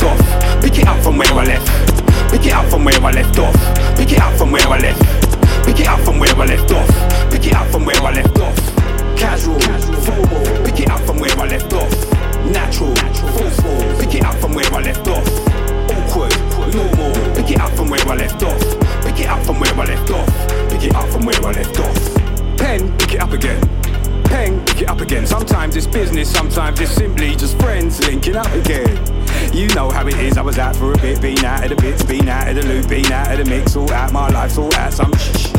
left off. Pick it up from where I left. Pick it up from where I left off. Pick it up from where I left. Pick it up from where I left off. Pick it up from where I left off. Casual, formal. Pick it up from where I left off. Natural, forceful. Pick it up from where I left off. Awkward, normal. Pick it up from where I left off. Pick it up from where I left off. Pick it up from where I left off. Pen, pick it up again. Peng, pick it up again. Sometimes it's business, sometimes it's simply just friends linking up again. You know how it is, I was out for a bit, been out of the bits, been out of the loop, been out of the mix, all out my life, all out some shh.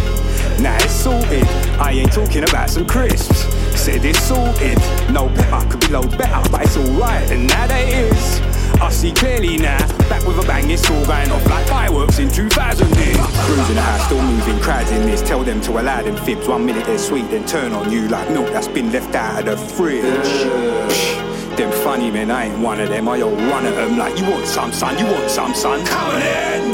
Now it's sorted, I ain't talking about some crisps. Said it's sorted, no better, could be loads better, but it's alright, and now that it is. I see clearly now, back with a bang, it's all going off like fireworks in 2000 years. Cruising the house, still moving, crowds in this. Tell them to allow them fibs. One minute they're sweet, then turn on you like milk that's been left out of the fridge. Them funny men, I ain't one of them. I all run at them like, you want some, son? You want some, son? Come on in!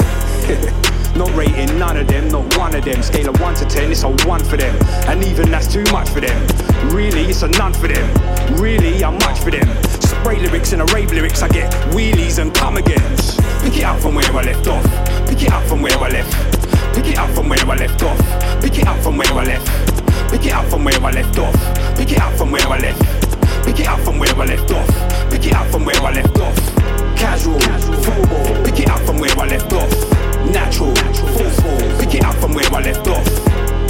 Not rating none of them, not one of them. Scale of 1 to 10, it's a 1 for them. And even that's too much for them. Really, it's a none for them. Really, I'm much for them. Spray lyrics and a rave lyrics, I get wheelies and come agains. Pick it up from where I left off. Pick it up from where I left. Pick it up from where I left off. Pick it up from where I left. Pick it up from where I left off. Pick it up from where I left. Pick it up from where I left off. Pick it up from where I left off. Casual, formal. Pick it up from where I left off. Natural, forceful. Pick it up from where I left off.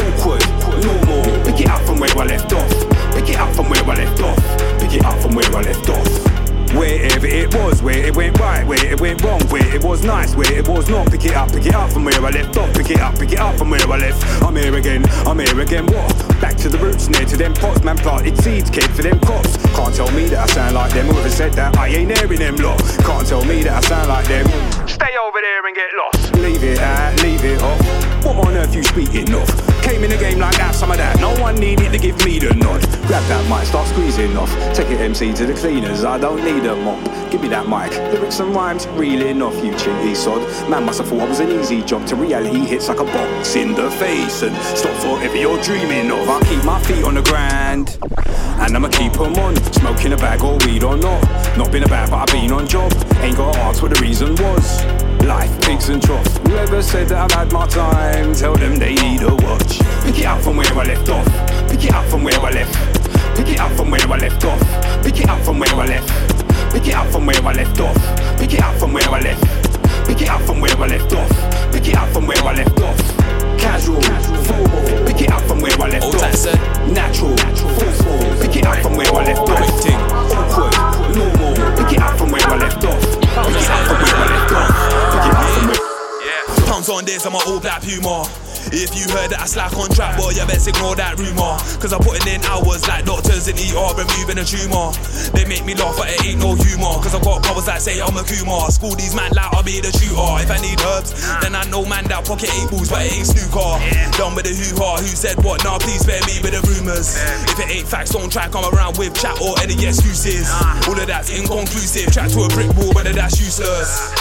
Awkward, normal. Pick it up from where I left off. Pick it up from where I left off. Pick it up from where I left off. Wherever it was, where it went right, where it went wrong, where it was nice, where it was not. Pick it up, pick it up from where I left off. Pick it up, pick it up from where I left. I'm here again, I'm here again. What? Back to the roots, near to them pots, man. Planted seeds, kid for them cops. Can't tell me that I sound like them. Whoever said that, I ain't hearing them lot. Can't tell me that I sound like them. Stay over there and get lost. Leave it out, leave it off. On earth you speaking of? Came in the game like that, some of that. No one needed to give me the nod. Grab that mic, start squeezing off. Take it MC to the cleaners, I don't need a mop. Give me that mic, lyrics and rhymes, reeling off you chinky sod. Man must have thought I was an easy job. To reality hits like a box in the face. And stop forever you're dreaming of. I keep my feet on the ground. And I'ma keep 'em on. Smoking a bag or weed or not. Not been a bad, but I've been on job. Ain't gotta ask what the reason was. Life peaks and troughs. Whoever said that I've had my time, tell them they need a watch. Pick it up from where I left off. Pick it up from where I left. Pick it up from where I left off. Pick it up from where I left. Pick it up from where I left off. Pick it up from where I left. Pick it up from where I left off. Pick it up from where I left off. Casual, formal. Pick it up from This, I'm an all black puma. If you heard that I slack on track, boy, you best ignore that rumor. Cause I'm putting in hours like doctors in ER removing a tumor. They make me laugh, but it ain't no humor. Cause I got powers that say I'm a Kumar. School these man like I'll be the shooter. If I need herbs, then I know man that pocket eight balls, but it ain't snooker. Done with the hoo ha, who said what? Nah, please spare me with the rumors. If it ain't facts, don't try come around with chat or any excuses. All of that's inconclusive. Chat to a brick wall, whether that's useless.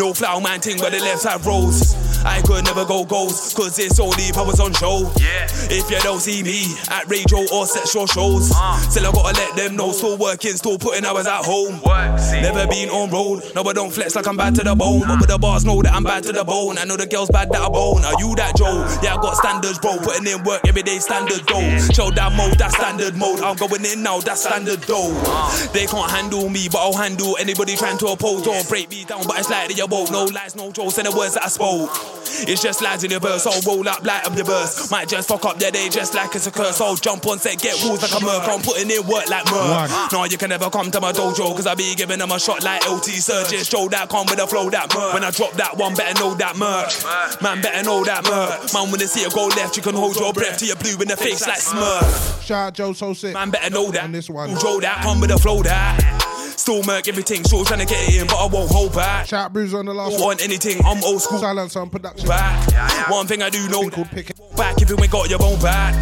No flower man ting, but the left side rolls. I could never go goals, cause it's only powers on show. Yeah. If you don't see me at radio or sexual shows, uh. still I gotta let them know. Still working, still putting hours at home. Work. Never been on road, no, I don't flex like I'm bad to the bone. But the bars know that I'm bad to the bone. I know the girls bad that I bone. Are you that Joe? Yeah, I got standards, bro. Putting in work every day, standard though. Show that mode, that standard mode. I'm going in now, that standard though. Uh. They can't handle me, but I'll handle anybody trying to oppose or break me down. But it's like they won't. No lies, no jokes, and the words that I spoke. It's just lies in the verse. I'll roll up, light up the verse. Might just fuck up their day just like it's a curse. I'll jump on set, get walls like a merc. I'm putting in work like merc. No, you can never come to my dojo, cause I be giving them a shot like LT Surgeon. Show that come with a flow that merc. When I drop that one, better know that merc. Man, better know that merc. Man, when they see it go left, you can hold your breath till you're blue in the face like Smurf. Shout out Joe So Sick. Man, better know that. On this one. Who that, come with a flow that. Still merc everything, still trying to get it in, but I won't hold back. Shout out Bruce on the last one. Want anything, I'm old school. Silence on production. back. One thing I do know Thing called Pick It. back if you ain't got your own back.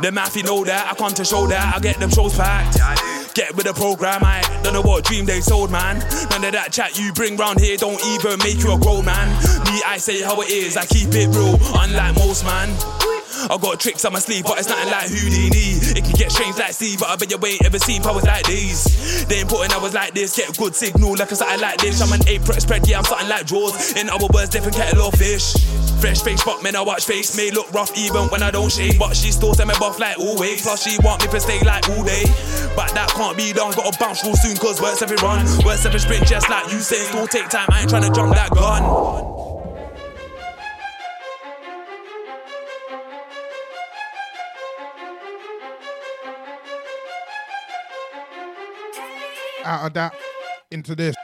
The math you know that I come to show that I get them shows packed. Get with the program, I don't know what dream they sold, man. None of that chat you bring round here don't even make you a grown man. Me, I say how it is, I keep it real, unlike most man. I got tricks on my sleeve, but it's nothing like Houdini. It can get strange like sea, but I bet you ain't ever seen powers like these. They important hours like this, get good signal like a something like this. I'm an eight spread, yeah, I'm something like Jaws. In other words, different kettle of fish. Fresh face, fuck men, I watch face. May look rough even when I don't shave, but she still send me buff like always. Plus, she want me to stay like all day. But that can't be done, gotta bounce real soon, cause works every run. Works every sprint, just like you say. Still take time, I ain't trying to jump that gun. Out of that, into this.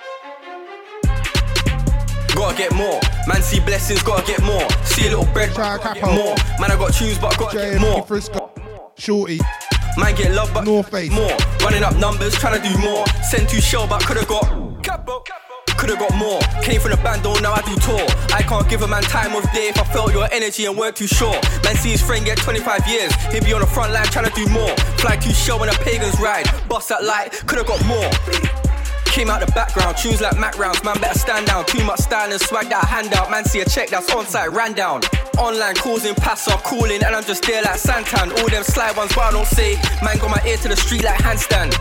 Gotta get more. Man, see blessings, gotta get more. See a little bread, out gotta get more. Man, I got tunes, but I gotta get more. Frisco. Shorty. Man, get love, but North Face. more. Running up numbers, trying to do more. Send to shell, but could've got. Could've got more. Came from the band, though, now I do tour. I can't give a man time of day if I felt your energy and weren't too sure. Man, see his friend get 25 years. He'll be on the front line trying to do more. Fly to shell when the pagans ride. Bust that light, could've got more. Came out the background, tunes like Mac rounds, man better stand down. Too much style and swag that handout, man see a check that's on site, ran down. Online causing passer, calling, and I'm just there like Santan. All them sly ones, but I don't say. Man got my ear to the street like handstand.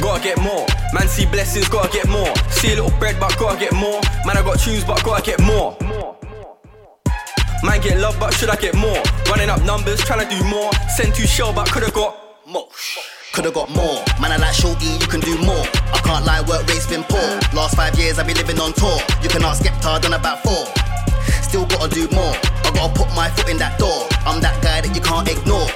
Gotta get more, man see blessings, gotta get more. See a little bread, but gotta get more. Man, I got tunes, but gotta get more. Man get love, but should I get more? Running up numbers, trying to do more. Send to shell, but could've got more. Could've got more. Man, I like shorty, you can do more. I can't lie, work rate's been poor. Last five years I've been living on tour. You can ask Skepta, done about four. Still gotta do more. I gotta put my foot in that door. I'm that guy that you can't ignore.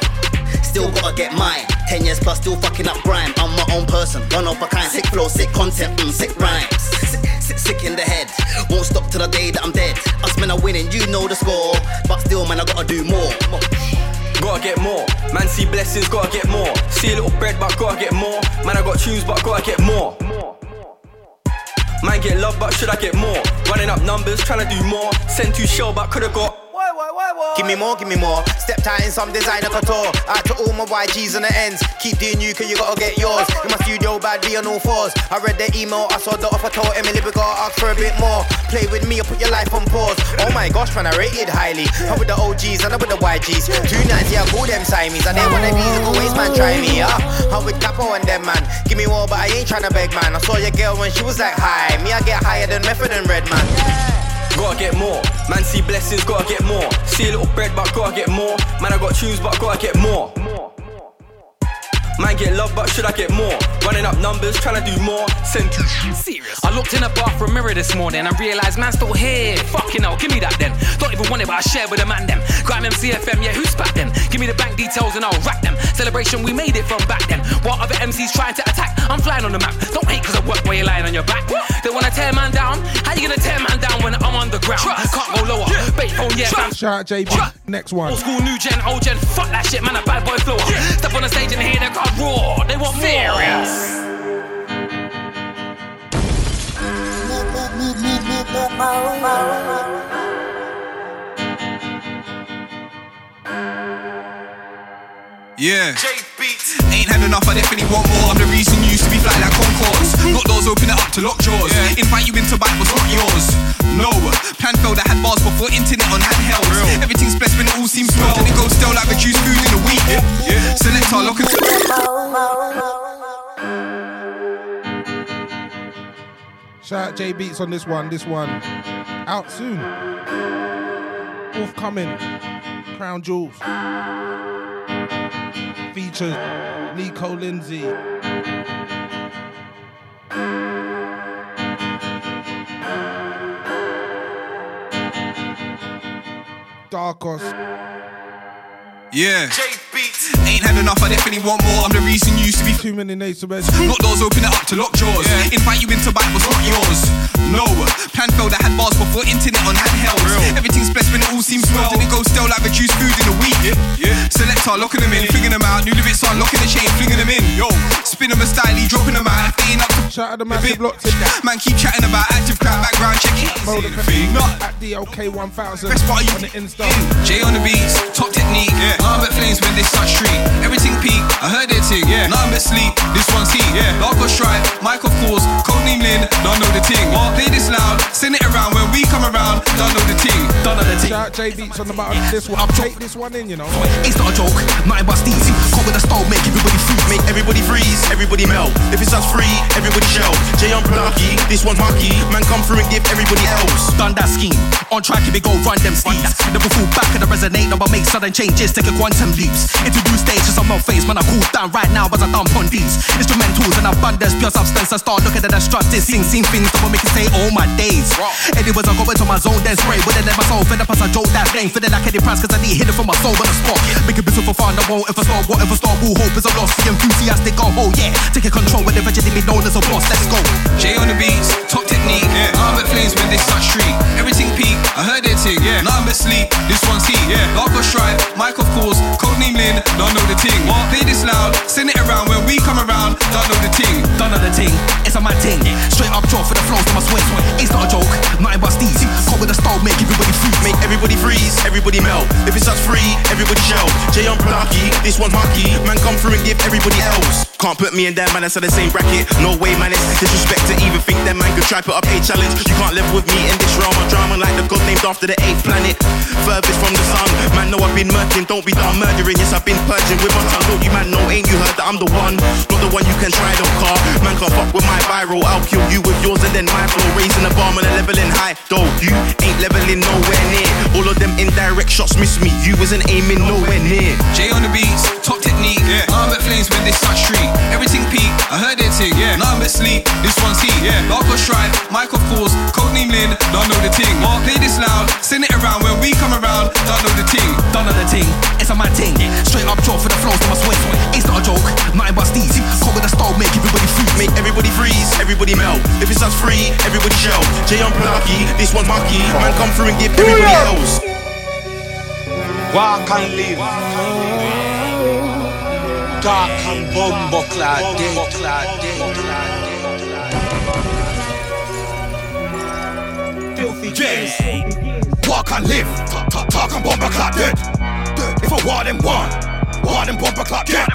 Still gotta get mine. Ten years plus, still fucking up grime. I'm my own person, one of a kind. Sick flow, sick content, mm, sick rhymes. Sick, sick, sick in the head. Won't stop till the day that I'm dead. Us men are winning, you know the score. But still, man, I gotta do more. Gotta get more. Man, see blessings, gotta get more. See a little bread, but gotta get more. Man, I got tunes, but gotta get more. Man, get love, but should I get more? Running up numbers, trying to do more. Send to shell, but could've got. Give me more, give me more. Step tight in some designer couture. Out to all my YGs on the ends. Keep doing you, cause you gotta get yours. In my studio, bad be on all fours. I read the email, I saw the offer, told Emily we gotta ask for a bit more. Play with me or put your life on pause. Oh my gosh, man, I rated highly. I'm with the OGs and I'm with the YGs. Two nights, yeah, I call them Siamese. And they want to be always man try me, yeah. I'm with Capo and them, man. Give me more, but I ain't tryna beg, man. I saw your girl when she was like, hi. Me, I get higher than Method and Red, man. Gotta get more. Man, see blessings, gotta get more. See a little bread, but gotta get more. Man, I got tunes, but gotta get more. Man, get love, but should I get more? Running up numbers, trying to do more. Send to Serious. I looked in a bathroom mirror this morning and realised man's still here. Fucking hell, give me that then. Don't even want it, but I share with a man them. Grime MCFM, yeah, who spat them? Give me the bank details and I'll rack them. Celebration, we made it from back then. While other MCs trying to attack, I'm flying on the map. Don't hate cause I work while you're lying on your back. They wanna tear man down? How you gonna tear man down when I'm on the ground? Can't go lower. Bait phone, yeah, fam. Shout out JB. Next one. Old school, new gen, old gen, fuck that shit, man, a bad boy flow. Step on the stage and hear the crowd roar. They want serious. Yeah. J beats ain't had enough, I definitely want more. I'm the reason you used to be fly like Concords. Lock doors, open it up to lock jaws. Invite you into bite, what's not yours? No. Plan failed, I had bars before internet on handhelds. Everything's blessed when it all seems well. Then it goes stale like reduced food in a week. Selector, lock it. Shout out J Beats on this one. This one out soon. Forthcoming. Crown Jewels. Features Nico Lindsay. Darkos. Yeah. Ain't had enough, I definitely want more. I'm the reason you used to be. Too many names to mention. Lock doors, open it up to lock jaws. Invite you into bite, what's not yours? No. Plan failed, I had bars before internet on handhelds. Everything's blessed when it all seems well. Then it goes stale like reduced food in a week. Selector, locking them in, flinging them out. New lyrics on, locking the chain, flinging them in. Yo, Shout out the massive block tip. Man, keep chatting about active crowd, background checking. Mo the Thing. Not at DLK 1000 Best part you- on the Insta. Mm. J on the beats, top technique. Yeah. Nothing but flames when they start street. Everything peak, I heard their ting. Yeah. Nothing but sleep, this one's heat. Yeah. Darko Stripe, Mike of course, code name Lynn, don't know the ting. Play this loud, send it around when we come around, don't know the ting. Don't know the ting. Shout Shout J Beats on the bottom. This one, I'll take this one in, you know. It's not a joke, nothing but steez. Come with a style, make everybody freeze. Make everybody freeze, everybody melt. If it's us free, everybody shell. J on Plucky, this one's Marky. Man, come through and give everybody else. Done that scheme. On track, if we go run them steeds. Never fall back and the resonate, never make sudden changes, taking quantum leaps. Into new stages, I'm not phased, man, I cool down right now, but I dump on these. Instrumentals and abundance, pure substance. I start looking at the structures, sing, sing things that will make you say, oh my days. Anyways, I go into my zone, then spray. It in my soul, fed up as I joke that rain. Feeling like any price, cause I need hidden from my soul, but I spot. Make a business for fun, I won't ever stop. Whatever start, will hope is a loss. The enthusiastic, go, oh yeah. Taking control when eventually be known as a boss, let's go. J on the beats, top technique. Yeah. Nothing but flames when this touch street. Everything peak, I heard it ting. Yeah. Nothing but sleep, this one's heat. Yeah. Largo stripe, Mike of course, code name Lin, don't know the ting. What? Play this loud, send it around when we come around, don't know the ting. Don't know the ting, it's a mad ting. Straight up draw for the flows to my sweat swing. It's not a joke, nothing but steez. Come with a style, make everybody freeze. Make everybody freeze, everybody melt. If it's us free, everybody shell. J on Plucky, this one's Marky. Man, come through and give everybody else. Can't put me and that man inside the same bracket. No way, man, it's disrespect to even think that man could try put up a challenge. You can't live with me in this realm of drama like the god named after the eighth planet. Furthest from the sun, man, know I've been murking. Don't be done murdering. Yes, I've been purging with my tongue. Don't you, man, know, ain't you heard that I'm the one? Not the one you can try, don't car. Man, can't fuck with my viral. I'll kill you with yours and then my flow. Raising the bar, man, and leveling high. Though you ain't leveling nowhere near. All of them indirect shots miss me. You wasn't aiming nowhere near. J on the beats, top technique. Yeah. But flames when this touch street. Everything peak, I heard it ting. Yeah. Sleep, this one's heat. Yeah. Largo stripe, Mike of course, code name Lin, don't know the ting. What? Play this loud, send it around when we come around, don't know the ting. Don't know the ting, it's a mad ting. Straight up draw for the flows to my swing. It's not a joke, nothing but steez. Come with a style, make everybody freeze. Make everybody freeze, everybody melt. If it's us free, everybody shell. J on Plucky, this one's Marky. Man, come through and give everybody else. Walk and live. Dark and bumbo clad Filthy James. Walk and live. Talk, talk and bomber clock dead. If I war them one. War them bomber clock dead.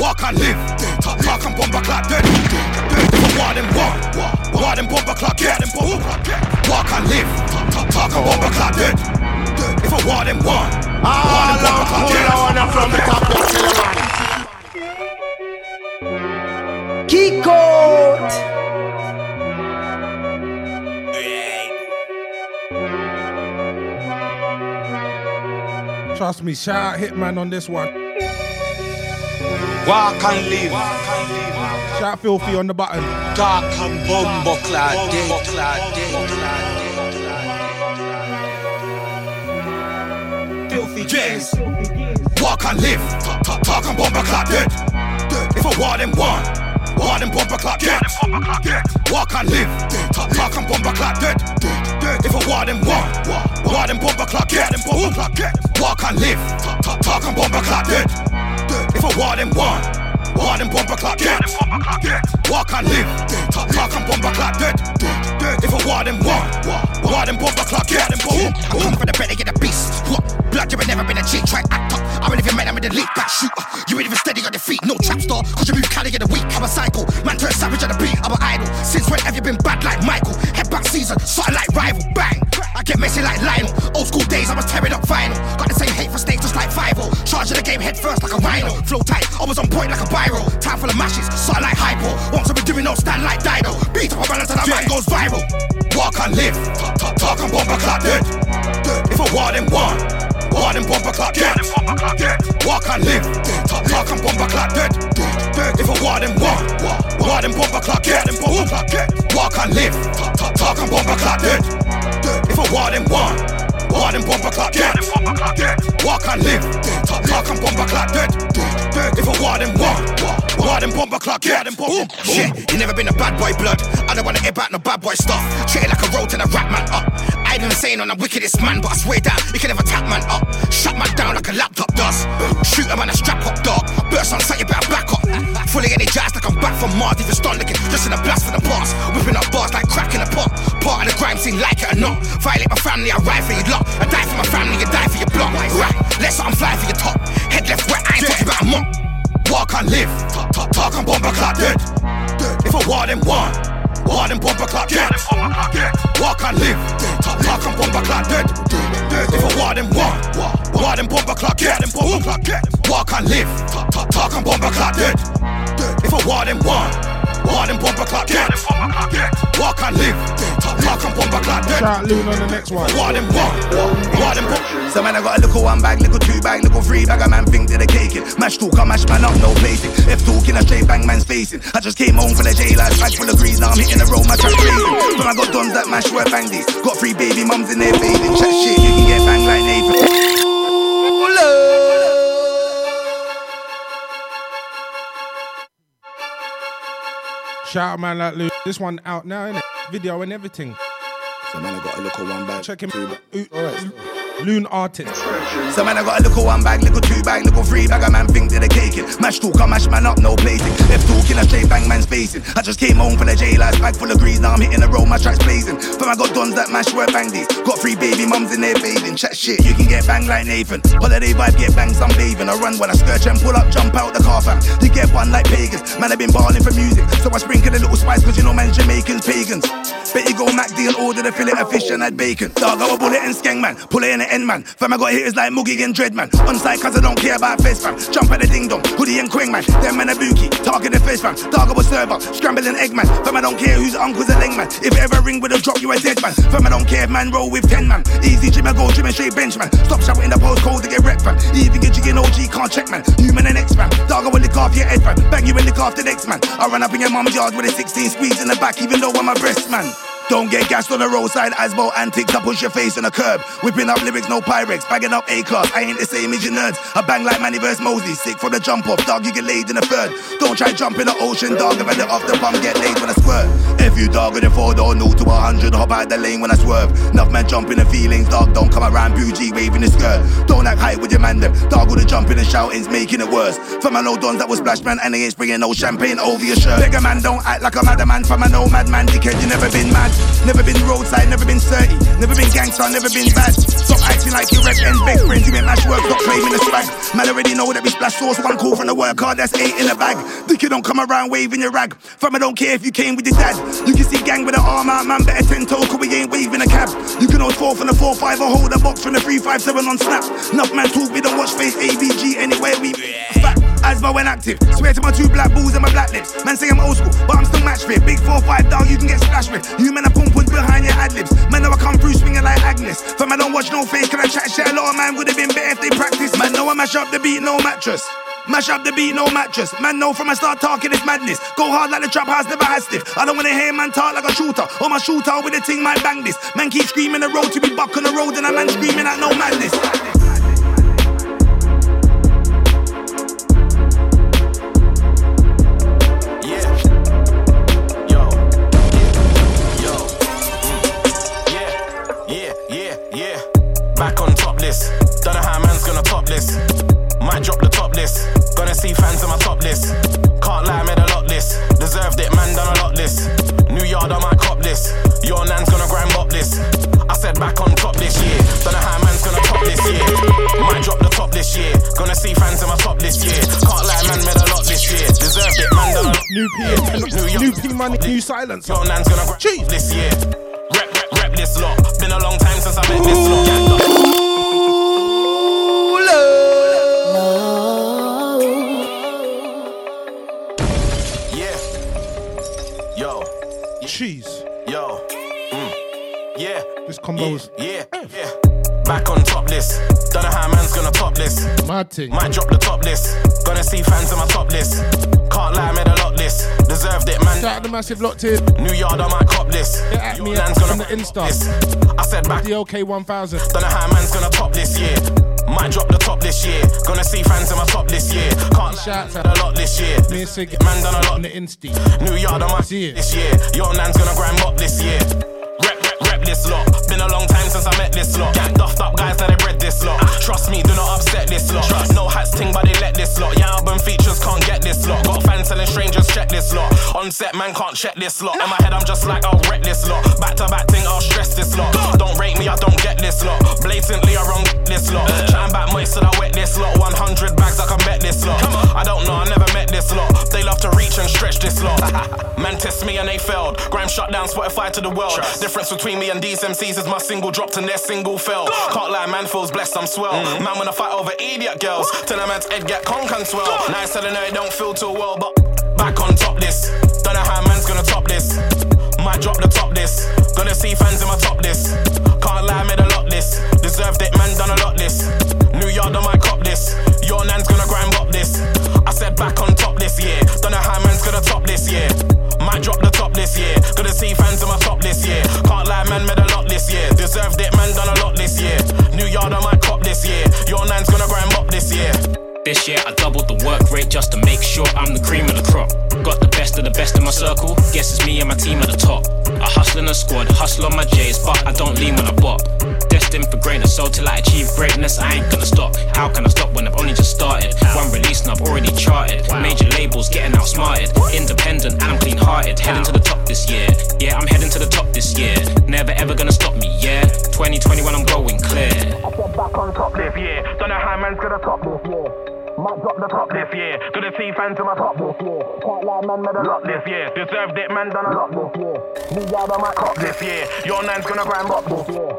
Walk and live. Talk, talk and bomber clock dead. If I war them one. Ah, war them bomber clock dead. Walk and live. Talk, talk and bomber clock dead. If I war them one. Them bomber clock dead. from the top of the Kiko. Trust me, shout out Hitman on this one. Walk and live. Shout Filthy on the button. Dark and bumbo clad Filthy James. Walk and live. Talk, talk, talk and bomber clock dead. If I war them one. War them bomber clock dead. Walk and live. Talk, and bomber clock dead. If I war them one. War them bomber clock dead. Walk and live. Talk, and bomber clock dead. If I war them one. War them bomber clock dead. Walk and live. Talk, and bomber clock dead. If I war them one. War them bomber clock dead. Come for the belly of the beast. Blood, you ain't never been a cheat, try act up. I ain't even met, I'm the league, back shooter. You ain't even steady on your feet, no trap star. Cause you move Cali in a week. I'm a cycle, man turn savage on the beat. I'm an idol. Since when have you been bad like Michael? Back season, something like rival, bang. I get messy like Lionel. Old school days, I was tearing up vinyl. Got the same hate for snakes just like 5 Charging the game head first like a rhino. Flow tight, I was on point like a biro. Time full of mashes, something like hypo. Want to be doing no stand like Dido. Beat up a balance and that man goes viral. Walk and live, talk, talk, talk and bomber clock dead. If I war them one. War them bomber clock dead. Walk and live. Talk, talk and bomber clock dead. If I war them one. War them bomber clock dead. Walk and live. Talk, talk, talk and bomber clock dead. If I war them one. War them bomber clock dead. Walk and live. Talk, talk and bomber clock dead. If I war them one. War them bomber clock dead. Shit, you never been a bad boy blood. I don't wanna hear about no bad boy stuff. Treat it like a road and a rap man up. I ain't even saying I'm the wickedest man, but I swear down, you can never tap man up. Shut man down like a laptop does. Shoot a man a strap up dog. Burst on sight, you better back up. Fully energized like I'm back from Mars, even start looking just in a blast for the past. Whipping up bars like crack in a pot. Part of the crime scene, like it or not. Violate my family, I ride for your lot. I die for my family, you die for your block. Right, let's I'm flying for your top. Head left, right, I ain't talking about a mop. Walk and live, talk, talk, talk and bomber clock dead. If I war them one. War them bumper clock get. Walk and live. Talk and bumper clock dead. If I war them one, war them bumper clock get. Walk and live. Talk and bumper clock dead. If I war them one, war them bumper clock get. Walk and live. Talk talk and bumper clock dead. Shout Loon on the next one. War them one, war them bumper. So man, I got a little one bag, little two bag, little three bag. A man think that they caking. Mash talk, I mash man up, no placing. F talking, a straight bang man's facing. I just came home from the J life, bag full of grease. Now I'm hitting the road, my track blazing. But I got dons that mash work bang these. Got three baby mums in there fading. Chat shit, you can get bang like Nathan. Shout out man like Loon. This one out now, innit? Video and everything. So man, I got a little one bag. Check him. Alright. Loon artist. So man, I got a little one bag, little two bag, little three bag. A man think that they caking. Mash talk, I mash man up, no placing. Left talking, a straight bang man's facing. I just came home from the J life, bag full of grease. Now I'm hitting the road, my tracks blazing. But I got dons that mash work bang these. Got three baby mums in there bathing. Chat shit, you can get bang like Nathan. Holiday vibe, get bang some bathing. I run when I skirt and pull up, jump out the car fam. You get one like pagans. Man, i been balling for music. So I sprinkle a little spice, cause you know man's Jamaicans, pagans. The fillet of fish and add bacon. Dog, I bullet and skeng man. Pull it in the end man. Fam, I got hitters like Moogie and Dread man. On cause I don't care about face fam. Jump at the ding dong. Hoodie and Quang man. Them man a bookie. Target the face fam. Dog, I server. Scrambling egg man. Fam, I don't care whose uncle's a ling man. If ever ring with a drop, you a dead man. Fam, I don't care man roll with 10 man. Easy gym, I go and straight bench man. Stop shouting the postcode to get wrecked fam. Even get you OG can't check man. Human and X fam. Dog, I will lick off your head fam. Bang you and lick off the next man. I run up in your mum's yard with a 16 squeeze in the back, even though I'm a breast man. Don't get gassed on the roadside, Asbo antics. I push your face on the curb. Whipping up lyrics, no Pyrex. Bagging up A class. I ain't the same as your nerds. I bang like Manny vs. Mosley. Sick for the jump off, dog. You get laid in the third. Don't try jump in the ocean, dog. If I let off the pump, get laid when I squirt. If you dog with a four door, no to a hundred, hop out the lane when I swerve. Enough man jumping the feelings, dog. Don't come around bougie waving the skirt. Don't act high with your man them. Dog with the jumping and shoutings, making it worse. For my no dons that was splash man, and they ain't springing no champagne over your shirt. Bigger man, don't act like a madman. For my no madman, dickhead, you never been mad. Never been roadside, never been 30. Never been gangster, never been bad. Stop acting like you rep and best friends. You ain't mash work, stop claiming the swag. Man already know that we splash sauce. One call from the work hard, that's eight in a bag. Dicky don't come around waving your rag. Fam, I don't care if you came with your dad. You can see gang with an arm out, man. Better 10 toe, cause we ain't waving a cab. You can hold four from the 4 5 or hold a box from the 3 5 7 on snap. Enough man talk, we don't watch face ABG anywhere we. Fat. Asma when active. Swear to my two black balls and my black lips. Man say I'm old school, but I'm still match fit. Big 4-5 dog, you can get splashed with. You men are pump behind your ad libs. Man know I come through swinging like Agnes. Fam, I don't watch no face, can I chat shit? A lot of man would have been better if they practice. Man know I mash up the beat, no mattress. Mash up the beat, no mattress. Man, know from I start talking, it's madness. Go hard like the trap house never has stiff. I don't wanna hear man talk like a shooter. Or my shooter with a ting might bang this. Man keep screaming the road to be buck on the road, and a man screaming at no madness. List. Don't know how man's gonna top this. Might drop the top list. Gonna see fans on my top list. Can't lie, I made a lot list. Deserved it, man, done a lot list. New yard, I might cop this. Your nan's gonna grind bop this. I said back on top this year. Don't know how man's gonna top this year. Might drop the top this year. Gonna see fans on my top list, yeah. Can't lie, man, made a lot this year. Deserved it, man, done a lot. New P, new P money, new silence. Your nan's gonna grind this year. Rep, rep, rep this lot. Been a long time since I met this lot. Cheese. Yo. Mm. Yeah. This combo's Yeah. Yeah. Back on top list. Don't know how man's gonna top this. mad thing. Might drop the top list. Gonna see fans on my top list. Can't lie, I made a lot list. Deserved it, man. Shout out the massive locked in. New yard, on my cop list. Get at me Man's on gonna the Insta. this. I said back. The OK 1000. Don't know how man's gonna top this year. Might drop the top this year. Gonna see fans on my top this year. Can't Shout lie, a lot this year. Me and Man done a lot on the Insta. New yard on my See it. this year. Your nan's gonna grind up this year. Rep, rep, rep this lot. Been a long time since I met this lot. Gang duffed up guys that they bred this lot. Trust me, do not upset this lot. No but they let this lot. Yeah, album features can't get this lot. Telling strangers check this lot. On set, man can't check this lot. In my head, I'm just like I'll wreck this lot. Back to back thing, I'll stress this lot. Don't rate me, I don't get this lot. Blatantly, I wrong this lot. Chatting back moist, I wet this lot. 100 bags, I can bet this lot. I don't know, I never met this lot. They love to reach and stretch this lot. Man test me and they failed. Grime shut down Spotify to the world. Difference between me and these MCs is my single dropped and their single fell. Can't lie, man feels blessed, I'm swell. Mm. Man wanna fight over idiot girls. Tell them man's Ed get con can swell. Nice telling her it don't feel too well, but on top this. Don't know how man's gonna top this. Might drop the top this. Gonna see fans in my top this. Can't lie, made a lot this. Deserved it, man, done a lot this. New Yard, I might cop this. Your nan's gonna grind up this. I said back on top this year. Don't know how man's gonna top this year. Might drop the top this year. Gonna see fans in my top this year. Can't lie, man, made a lot this year. Deserved it, man, done a lot this year. New Yard, I might cop this year. Your nan's gonna grind up this year. This year I doubled the work rate just to make sure I'm the cream of the crop. Got the best of the best in my circle, guess it's me and my team at the top. I hustle in a squad, hustle on my J's, but I don't lean when I bop. Destined for greatness, so till I achieve greatness, I ain't gonna stop. How can I stop when I've only just started? One release and I've already charted. Major labels getting outsmarted. Independent and I'm clean hearted. Heading to the top this year. Yeah, I'm heading to the top this year. Never ever gonna stop me, yeah. 2021, I'm going clear. I said back on top this year. Don't know how man's gonna top this year. Might drop the top this year. Gonna see fans to my top this year. Can't lie, man, made a lot this year. Deserved it, man, done a lot this year. New yard, I might cop this year. Your nan's gonna grind up this year.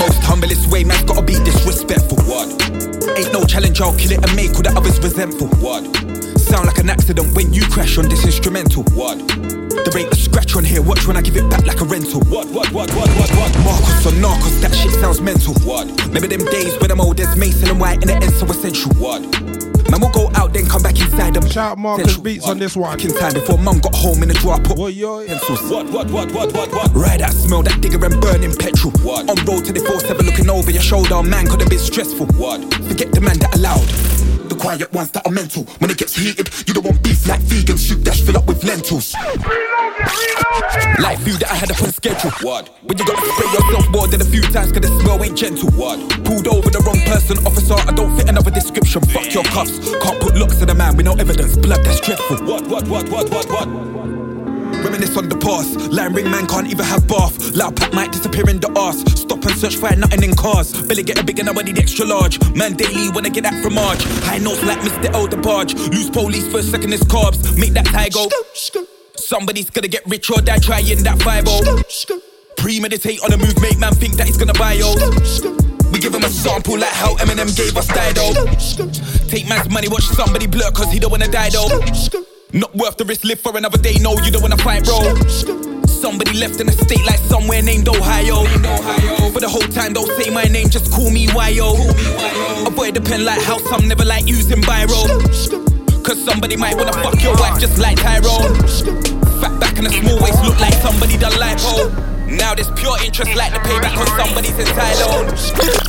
Most humblest way, man's gotta be disrespectful. What? Ain't no challenge, I'll kill it and make all the others resentful. What? Sound like an accident when you crash on this instrumental. What? There ain't a scratch on here, watch when I give it back like a rental. What, what, what, what, what, what? Marcos or Narcos, that shit sounds mental. What? Remember them days when I'm old as Mason and White in the end so essential. What? Man, we'll go out then come back inside them. Shout Marcus Beats on this one. In time before mum got home in the drawer, I put pencils. What, what, what, what, what, what? Ride that smell, that digger and burning petrol. What? On road to the 4-7 looking over your shoulder, man could have been stressful. What? Forget the man that allowed. Quiet ones that are mental. When it gets heated, you don't want beef like vegan. Soup dash fill up with lentils. Like food that I had up on schedule. What? When you gotta spray yourself more than a few times, cause the smell ain't gentle. What? Pulled over the wrong person, officer. I don't fit another description. Fuck your cuffs. Can't put locks in a man with no evidence. Blood that's dreadful. What, what, what, what, what, what? Reminisce on the past. Line ring man can't even have bath. Loud pack might disappear in the arse. Stop and search for nothing in cars. Belly getting bigger now, I need extra large. Man daily when I get that from Marge. High notes like Mr. Elder Barge. Loose police first, second is carbs. Make that tie go. Somebody's gonna get rich or die trying that 5 Premeditate on the move, make man think that he's gonna buy yo. We give him a sample like how Eminem gave us Dido. Take man's money, watch somebody blur cause he don't wanna die though. Not worth the risk, live for another day, no, you don't wanna fight, bro. Somebody left in a state like somewhere named Ohio. For the whole time, don't say my name, just call me Yo. Avoid the pen like house, I'm never like using Biro. Cause somebody might wanna fuck your wife just like Tyrone. Fat back and a small waist look like somebody done lipo. Now there's pure interest like the payback on somebody's entitled.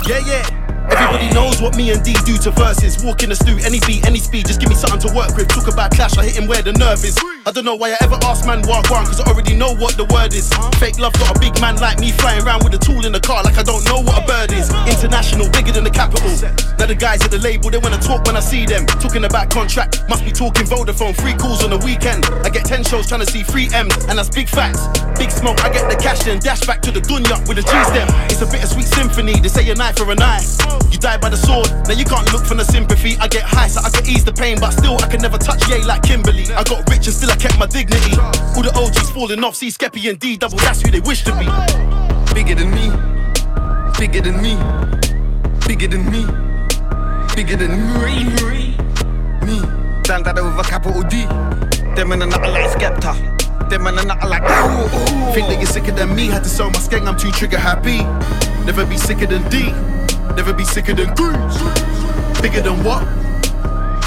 Yeah, yeah. Everybody knows what me and D do to verses. Walk in the stew, any beat, any speed, just give me something to work with. Talk about clash, I hit him where the nerve is. I don't know why I ever ask man what one, cause I already know what the word is. Fake love got a big man like me flying around with a tool in the car like I don't know what a bird is. International, bigger than the capital. Now the guys at the label, they wanna talk when I see them. Talking about contract, must be talking Vodafone, free calls on the weekend. I get 10 shows trying to see free M's, and that's big facts. Big smoke, I get the cash then dash back to the dunya with a G stem. It's a bittersweet symphony, they say a knife for an eye. You die by the sword, now you can't look for the sympathy. I get high so I can ease the pain, but still I can never touch yay like Kimberly. I got rich and still I kept my dignity. All the OGs falling off, see Skeppy and D double, that's who they wish to be. Bigger than me, bigger than me, bigger than me, bigger than me. Me, stand out with a capital D. Them in a nothing like Skepta. Them in a nothing like. Think that you're sicker than me, had to sell my skeng, I'm too trigger happy. Never be sicker than D, never be sicker than Goose. Bigger than what?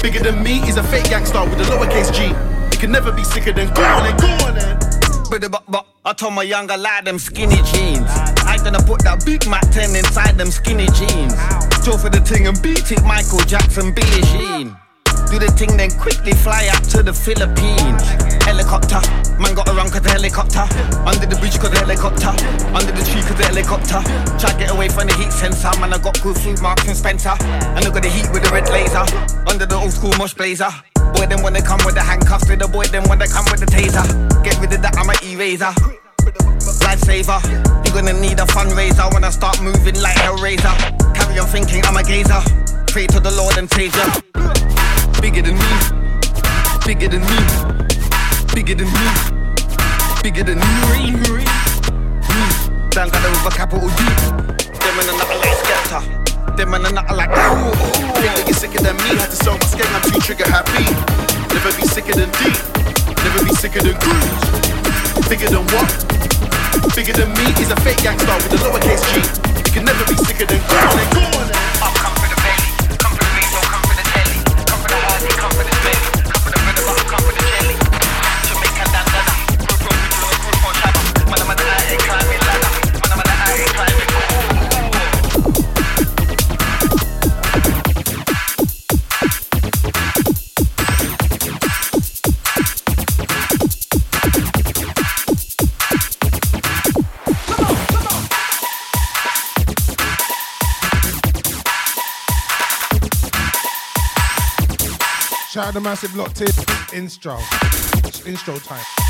Bigger than me is a fake gangster with a lowercase G. You can never be sicker than go on then, go on then. But, but, but I told my younger lad them skinny jeans. I gonna put that Big Mac 10 inside them skinny jeans. Go for the thing and beat it, Michael Jackson, Billie Jean. Do the thing, then quickly fly up to the Philippines. Helicopter, man got around cause the helicopter. Under the bridge cause the helicopter. Under the tree cause the helicopter. Try get away from the heat sensor. Man, I got good food, Marks and Spencer. And I got the heat with the red laser. Under the old school mush blazer. Boy, them when they come with the handcuffs, with the boy, them when they come with the taser. Get rid of that, I'm an eraser. Lifesaver. You're gonna need a fundraiser when I start moving like Hellraiser. Carry on thinking I'm a gazer. Pray to the Lord and Savior. Bigger than me. Bigger than me. Bigger than me. Bigger than me. Me. Done got it with a capital D. Them in a nothing like Skepta. Them in a nothing like Think that you're sicker than me. Had to sell my skin, I'm too trigger happy. Never be sicker than D. Never be sicker than Groove. Bigger than what? Bigger than me is a fake gangster with a lowercase g. You can never be sicker than Groove. Go on Shout out the massive locked in. Instro. Instro time.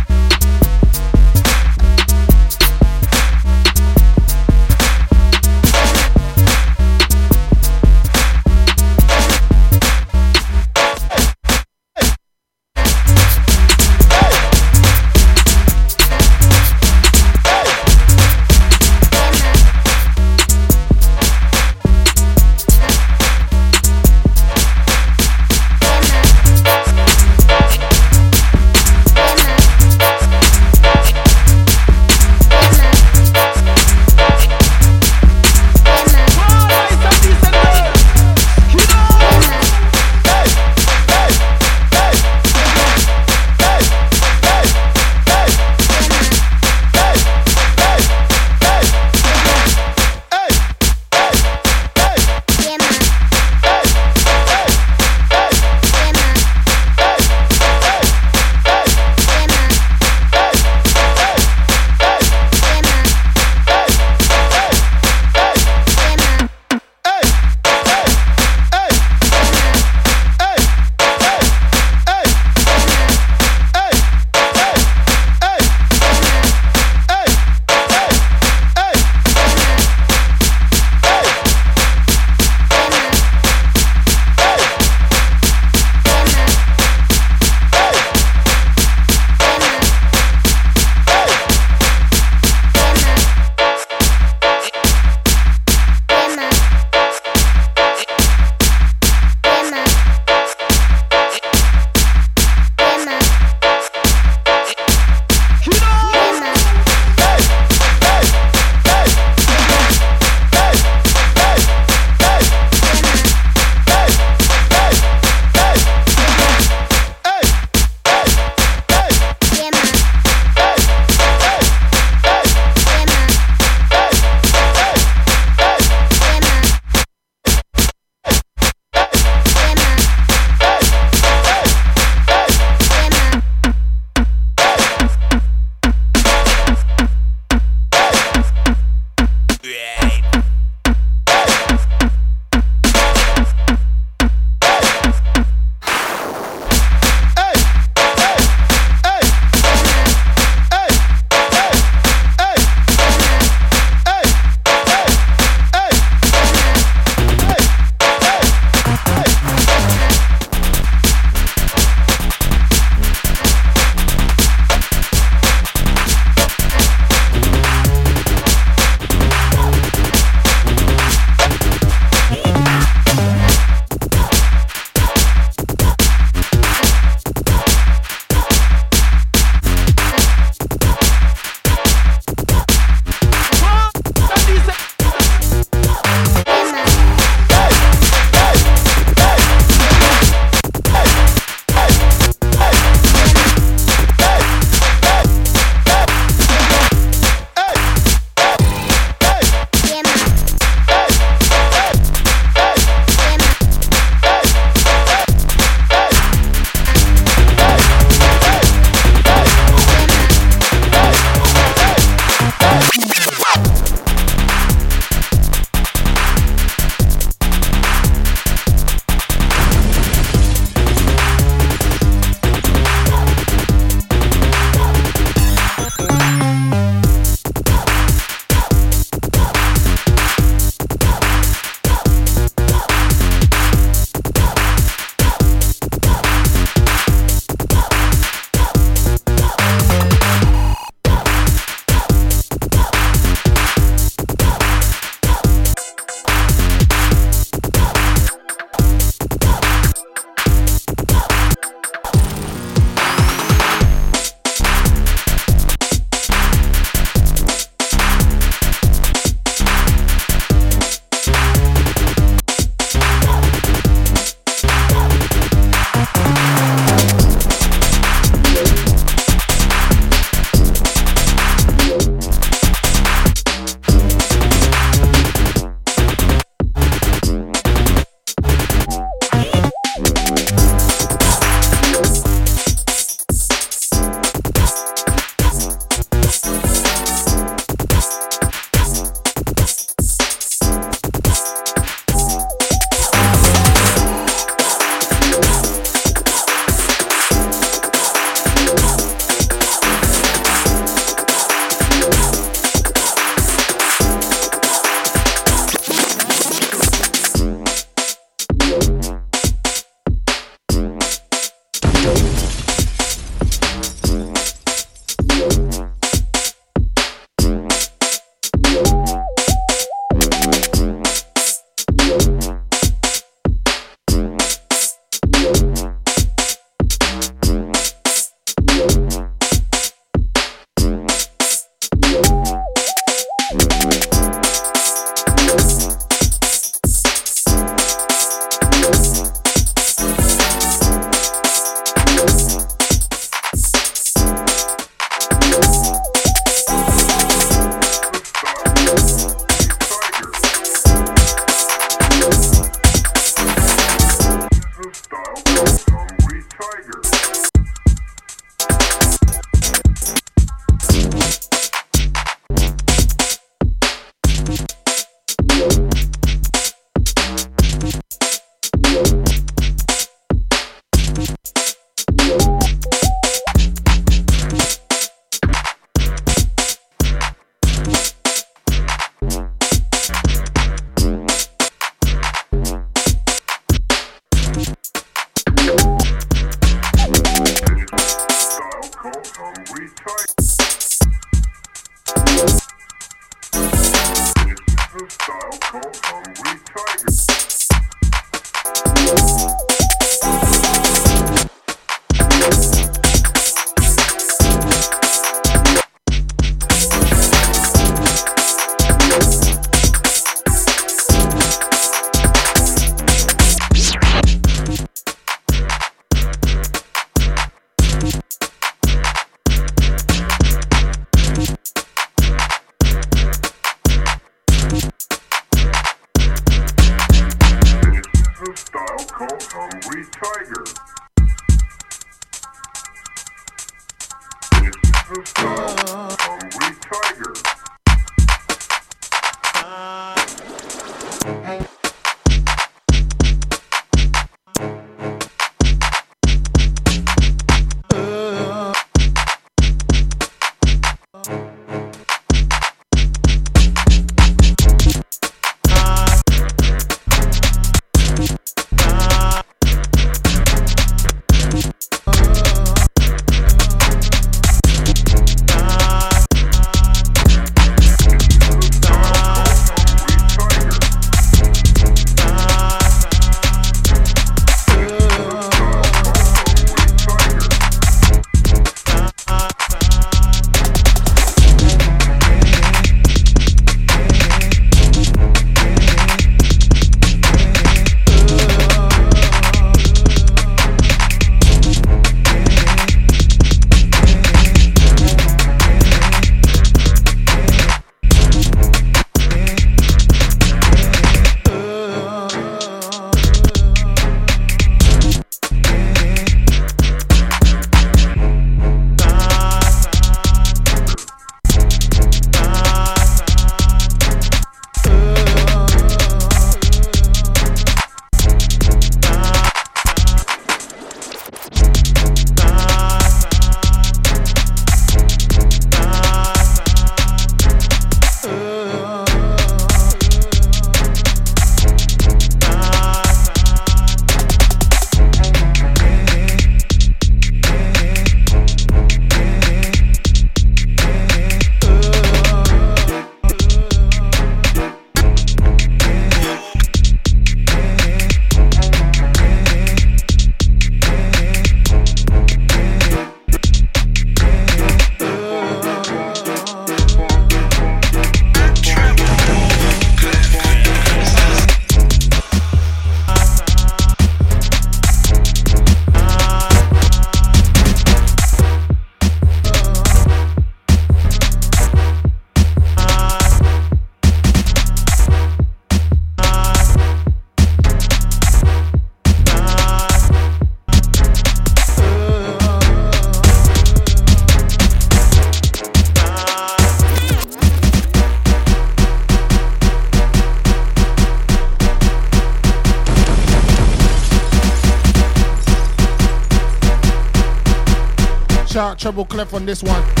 Treble Clef on this one.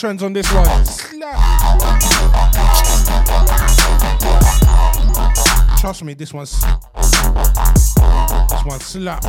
Trends on this one. Trust me, this one's this one's slap.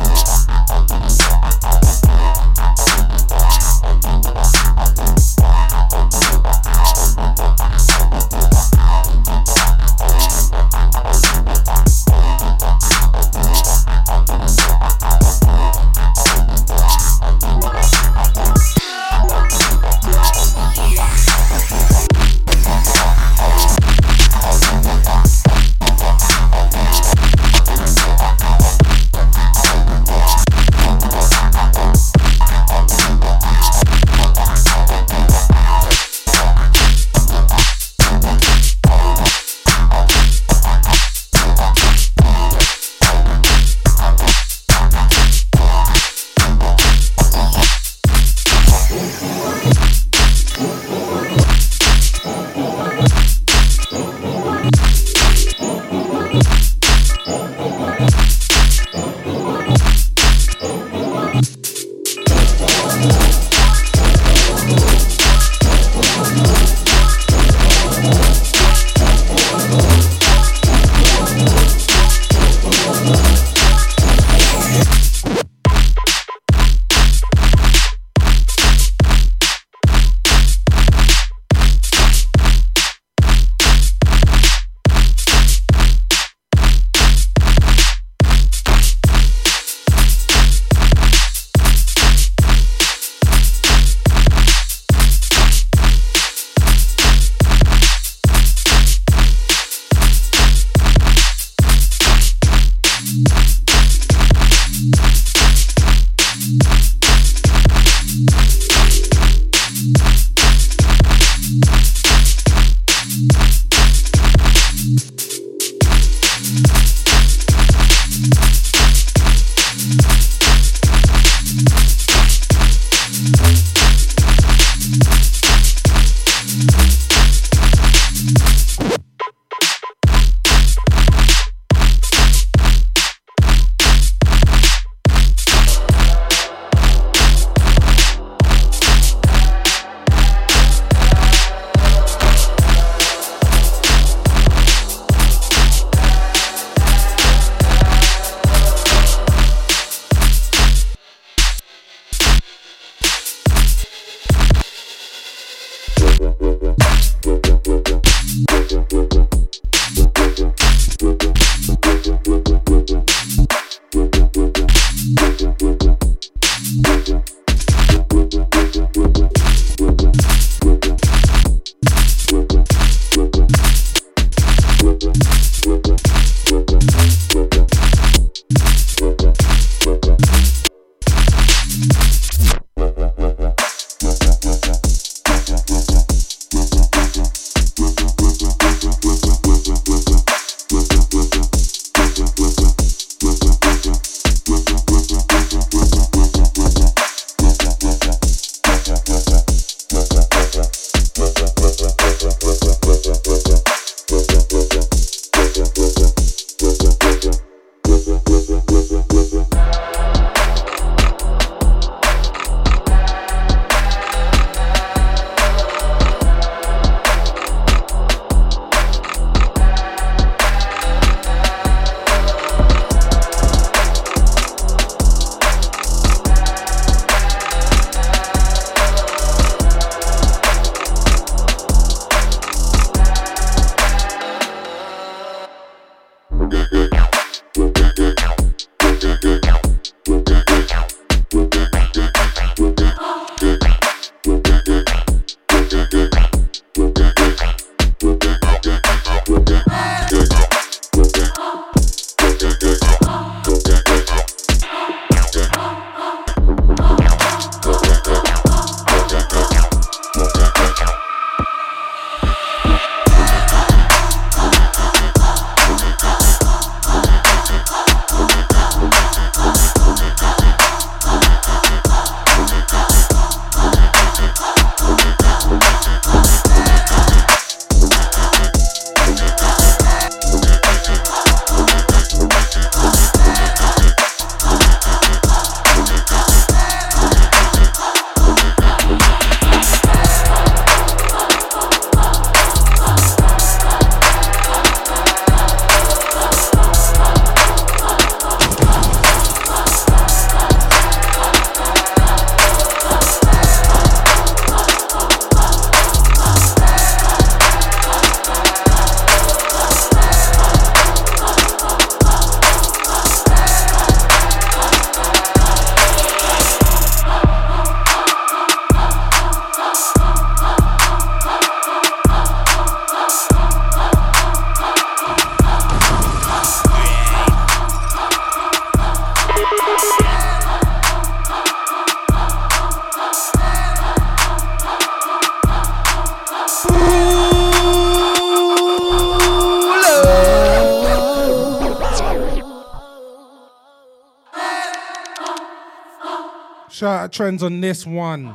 Trends on this one.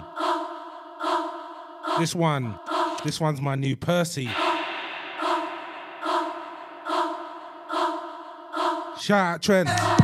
This one. This one's my new Percy. Shout out trends.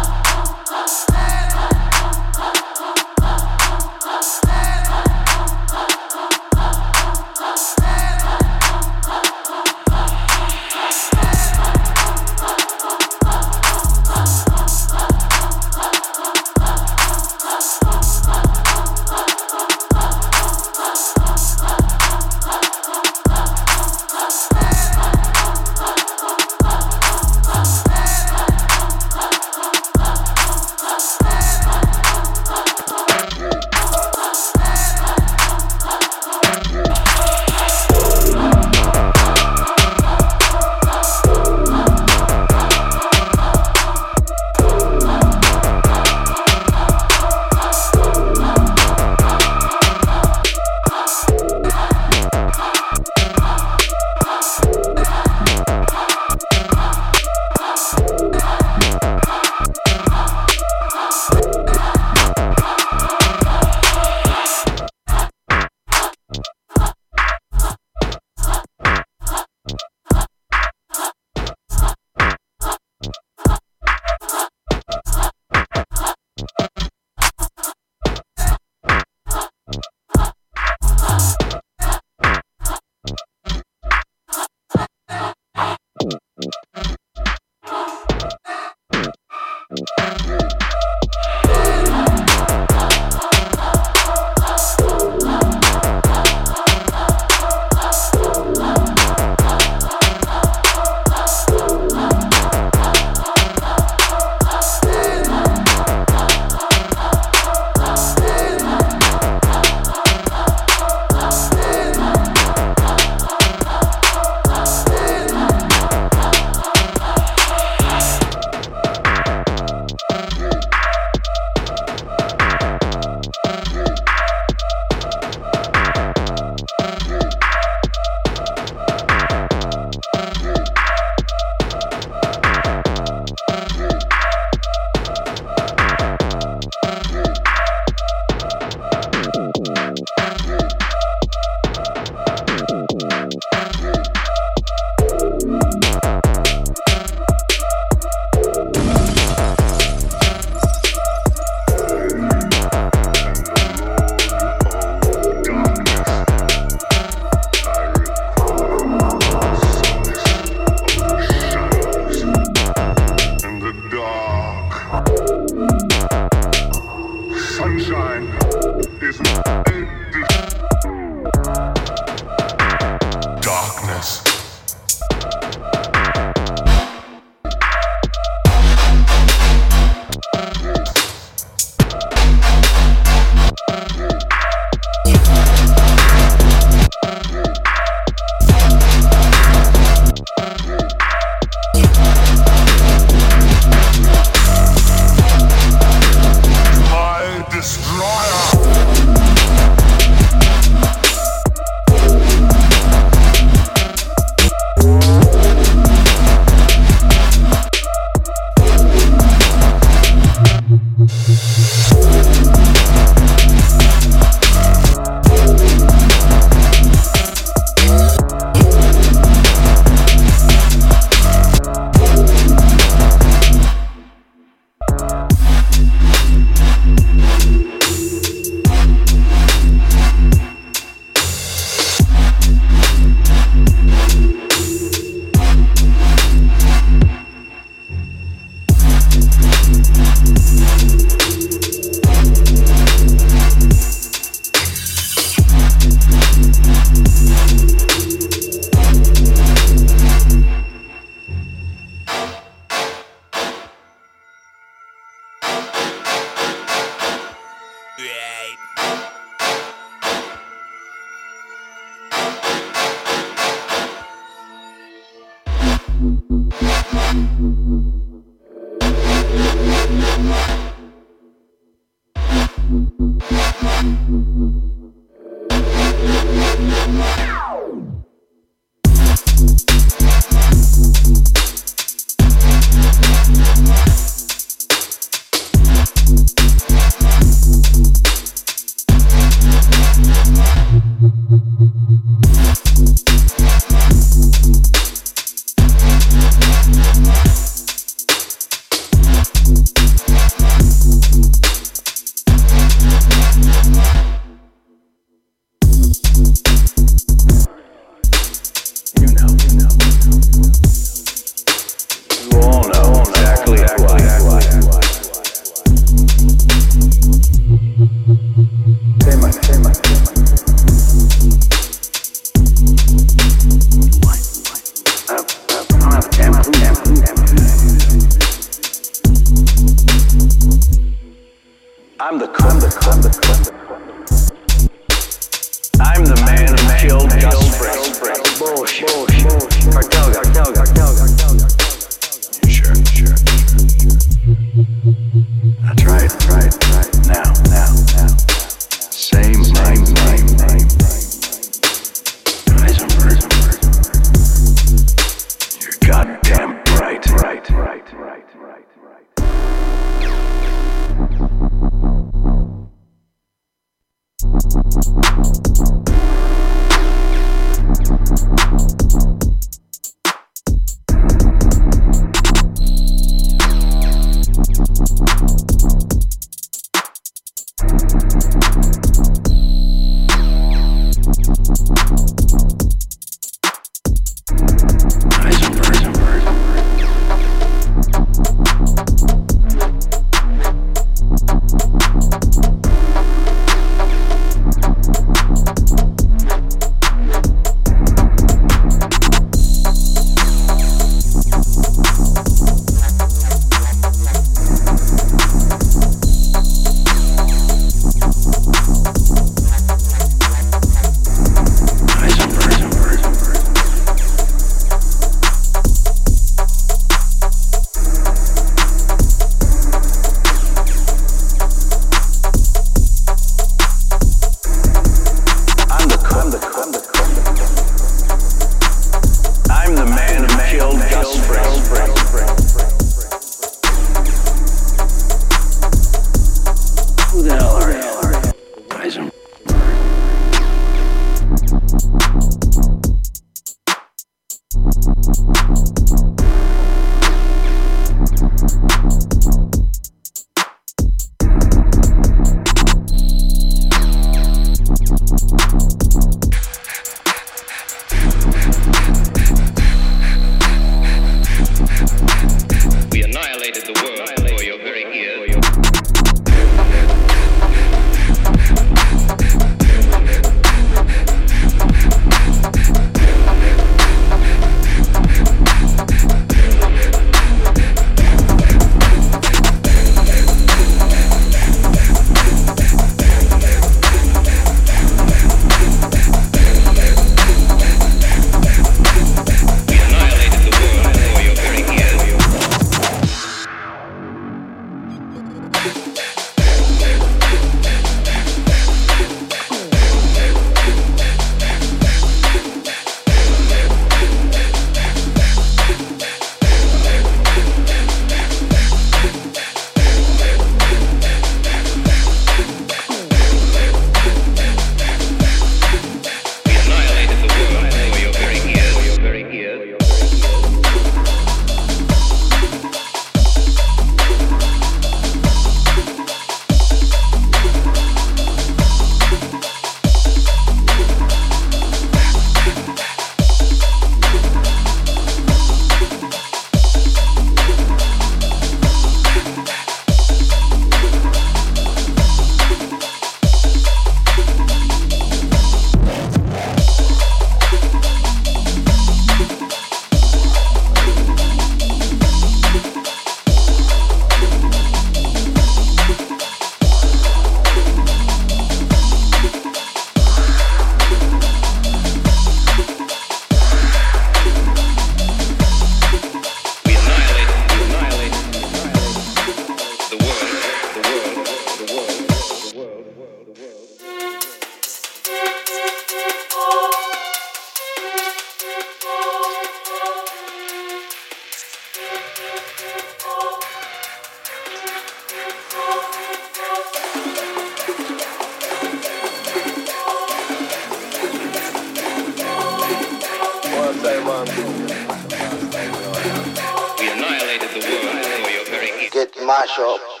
Get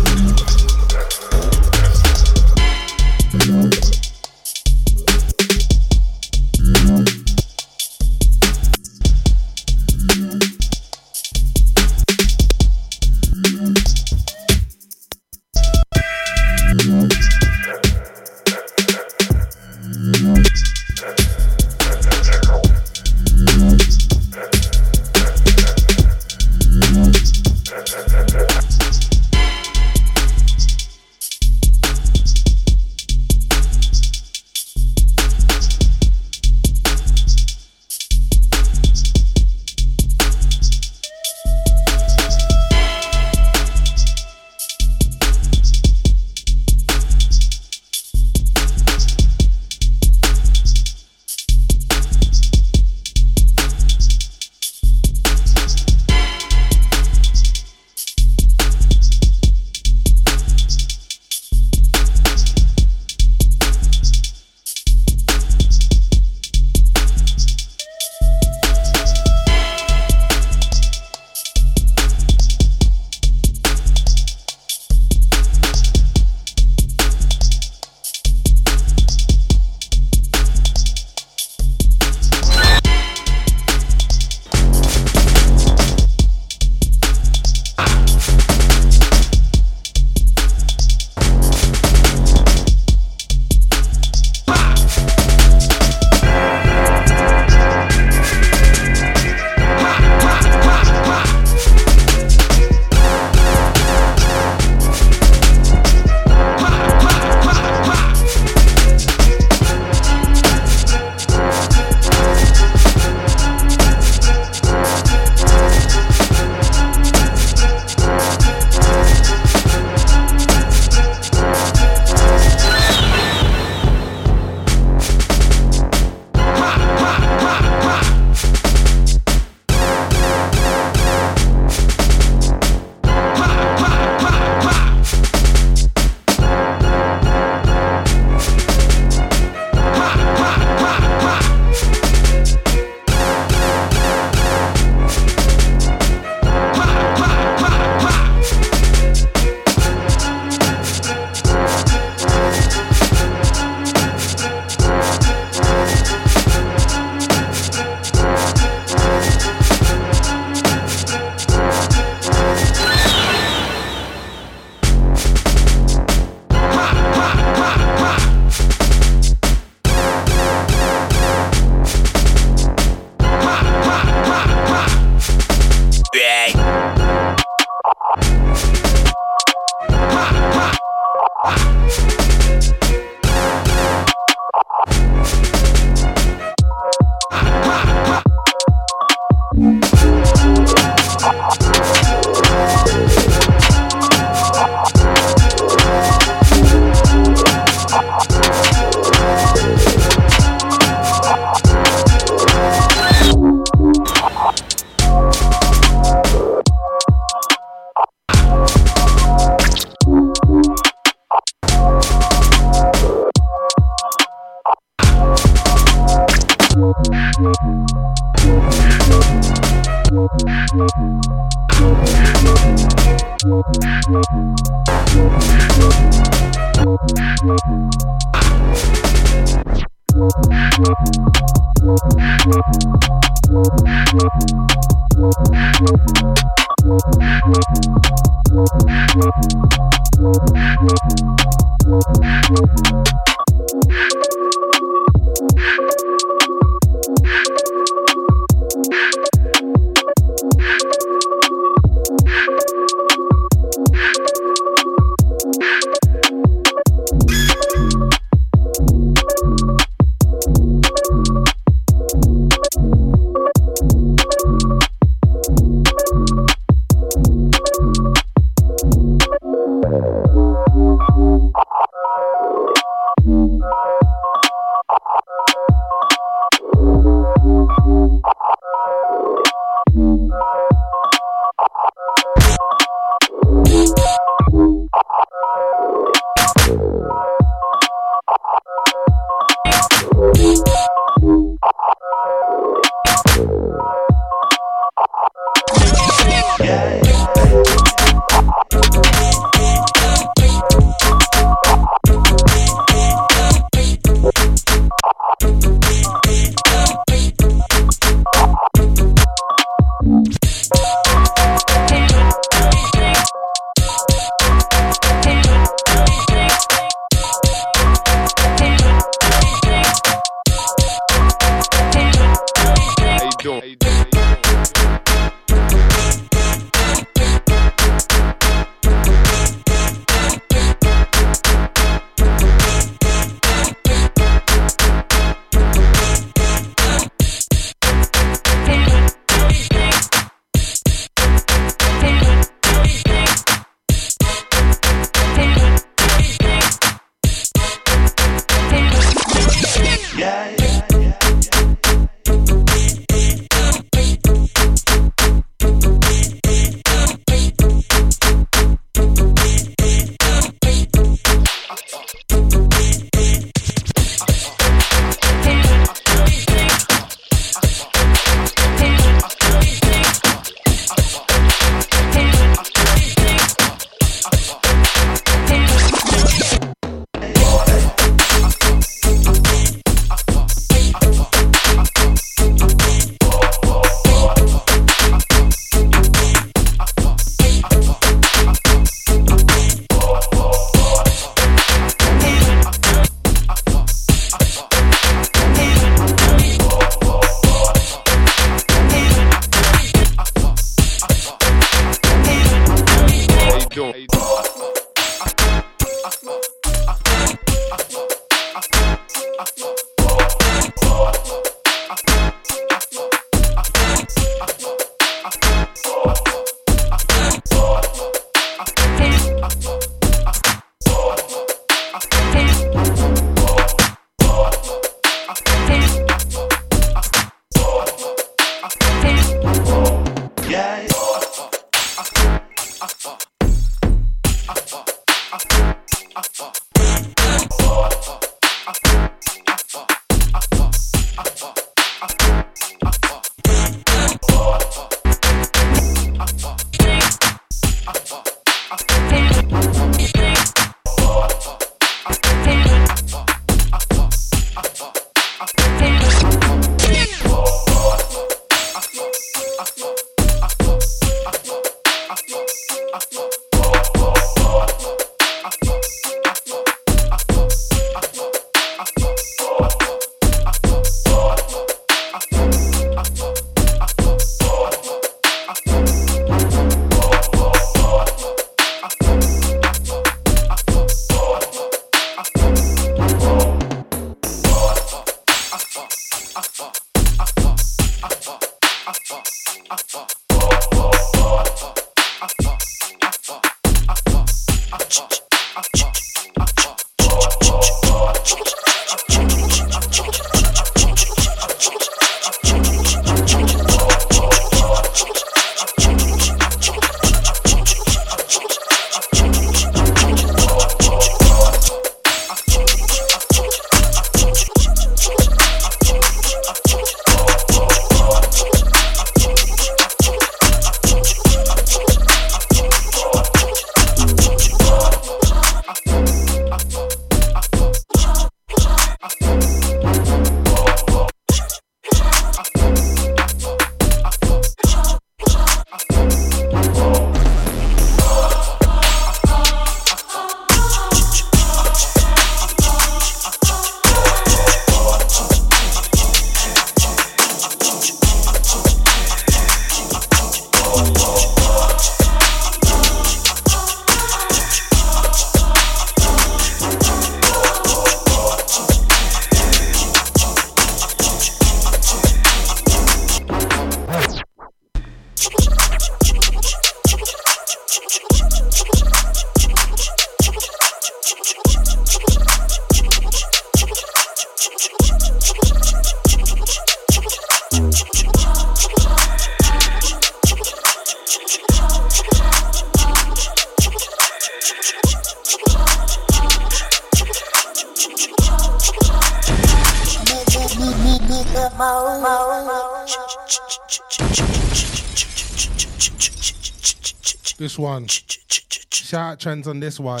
This one. Shout out trends on this one.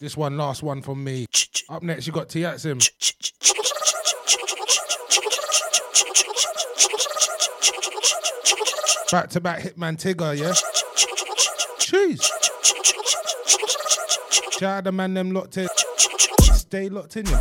This one, last one from me. Up next, you got Tiatsim. Back to back Hitman Tigger, yeah? Jeez. Shout out the man them locked in. Stay locked in, yeah?